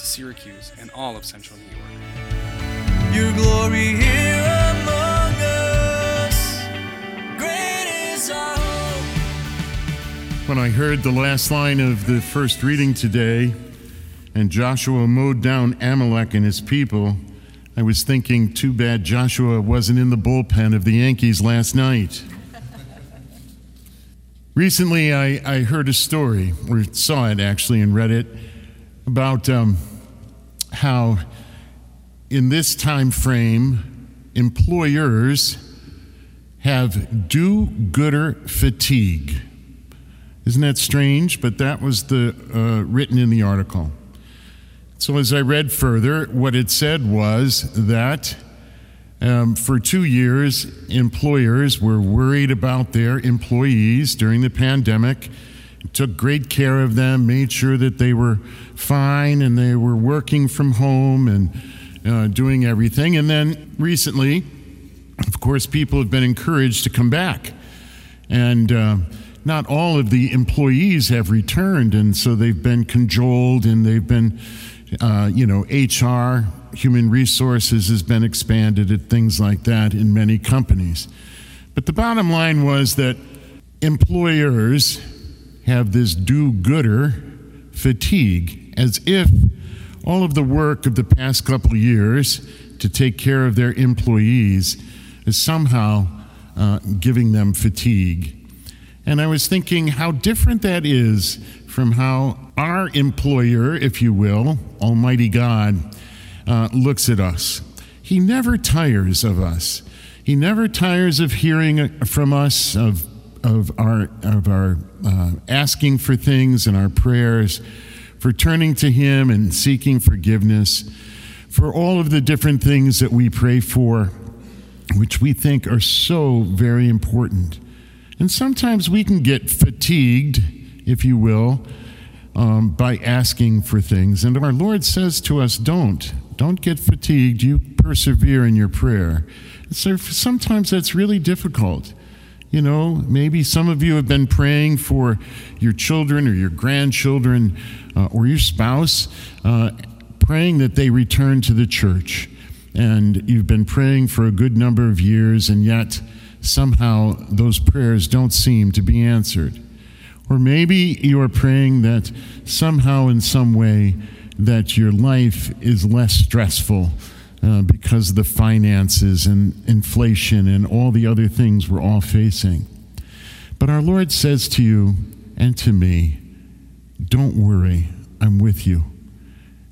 to Syracuse and all of central New York. Your glory here among us. Great is our hope. When I heard the last line of the first reading today, and Joshua mowed down Amalek and his people, I was thinking, too bad Joshua wasn't in the bullpen of the Yankees last night. Recently, I, I heard a story, or saw it actually, and read it, about um, how in this time frame, employers have do gooder fatigue. Isn't that strange? But that was the uh, written in the article. So as I read further, what it said was that um, for two years, employers were worried about their employees during the pandemic, took great care of them, made sure that they were fine and they were working from home and uh, doing everything. And then recently, of course, people have been encouraged to come back. And uh, not all of the employees have returned, and so they've been cajoled and they've been, uh, you know, HR, human resources has been expanded at things like that in many companies. But the bottom line was that employers have this do gooder fatigue, as if all of the work of the past couple years to take care of their employees is somehow uh, giving them fatigue. And I was thinking how different that is from how our employer, if you will, Almighty God, uh, looks at us. He never tires of us. He never tires of hearing from us, of, of our, of our uh, asking for things and our prayers, for turning to Him and seeking forgiveness, for all of the different things that we pray for, which we think are so very important. And sometimes we can get fatigued, if you will, um, by asking for things. And our Lord says to us, don't. Don't get fatigued. You persevere in your prayer. So sometimes that's really difficult. You know, maybe some of you have been praying for your children or your grandchildren uh, or your spouse, uh, praying that they return to the church. And you've been praying for a good number of years, and yet somehow those prayers don't seem to be answered. Or maybe you are praying that somehow, in some way, that your life is less stressful uh, because of the finances and inflation and all the other things we're all facing. But our Lord says to you and to me, Don't worry, I'm with you.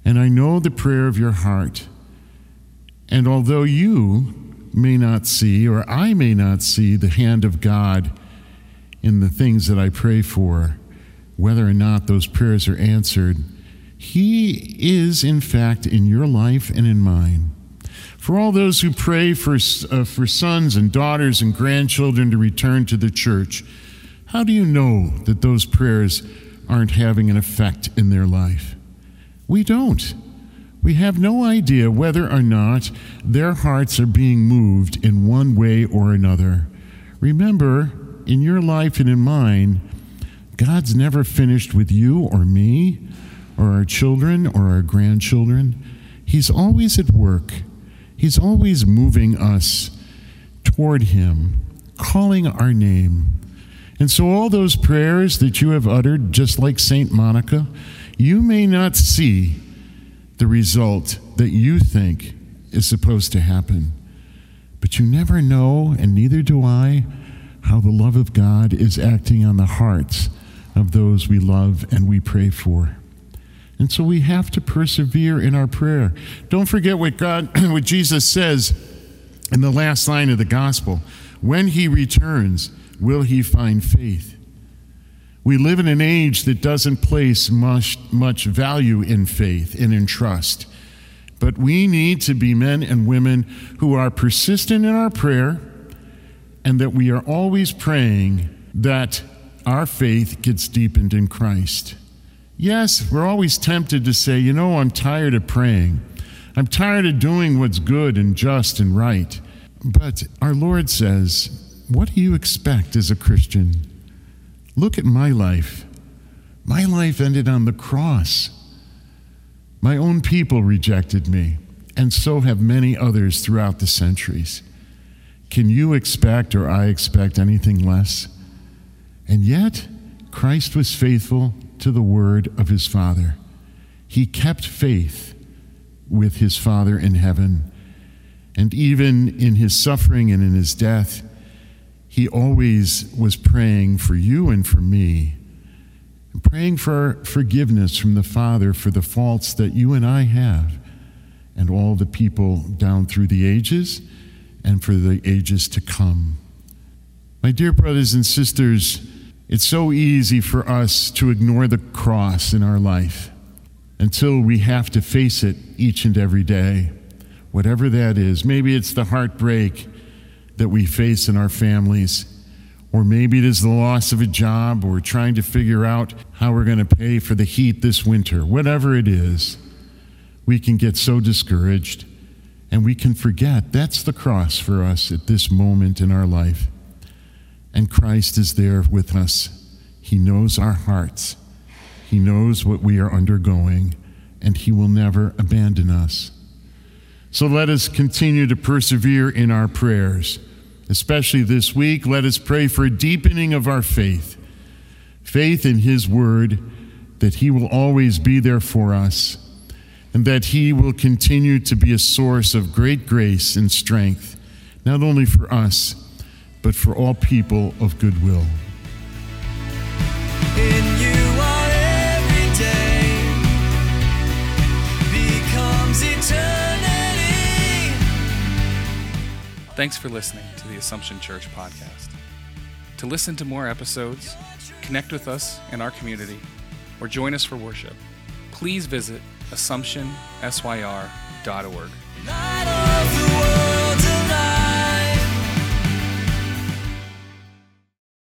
And I know the prayer of your heart. And although you may not see, or I may not see, the hand of God in the things that I pray for, whether or not those prayers are answered, He is, in fact, in your life and in mine. For all those who pray for, uh, for sons and daughters and grandchildren to return to the church, how do you know that those prayers aren't having an effect in their life? We don't. We have no idea whether or not their hearts are being moved in one way or another. Remember, in your life and in mine, God's never finished with you or me or our children or our grandchildren. He's always at work, He's always moving us toward Him, calling our name. And so, all those prayers that you have uttered, just like St. Monica, you may not see the result that you think is supposed to happen. But you never know, and neither do I, how the love of God is acting on the hearts of those we love and we pray for. And so we have to persevere in our prayer. Don't forget what God what Jesus says in the last line of the gospel. When he returns, will he find faith? We live in an age that doesn't place much, much value in faith and in trust But we need to be men and women who are persistent in our prayer and that we are always praying that our faith gets deepened in Christ. Yes, we're always tempted to say, you know, I'm tired of praying. I'm tired of doing what's good and just and right. But our Lord says, What do you expect as a Christian? Look at my life. My life ended on the cross. My own people rejected me, and so have many others throughout the centuries. Can you expect or I expect anything less? And yet, Christ was faithful to the word of his Father. He kept faith with his Father in heaven. And even in his suffering and in his death, he always was praying for you and for me, praying for forgiveness from the Father for the faults that you and I have, and all the people down through the ages and for the ages to come. My dear brothers and sisters, it's so easy for us to ignore the cross in our life until we have to face it each and every day, whatever that is. Maybe it's the heartbreak that we face in our families, or maybe it is the loss of a job, or trying to figure out how we're going to pay for the heat this winter. Whatever it is, we can get so discouraged and we can forget that's the cross for us at this moment in our life. And Christ is there with us. He knows our hearts. He knows what we are undergoing, and He will never abandon us. So let us continue to persevere in our prayers. Especially this week, let us pray for a deepening of our faith faith in His Word, that He will always be there for us, and that He will continue to be a source of great grace and strength, not only for us but for all people of goodwill. In you our every day becomes eternity. Thanks for listening to the Assumption Church podcast. To listen to more episodes, connect with us and our community, or join us for worship, please visit AssumptionSYR.org.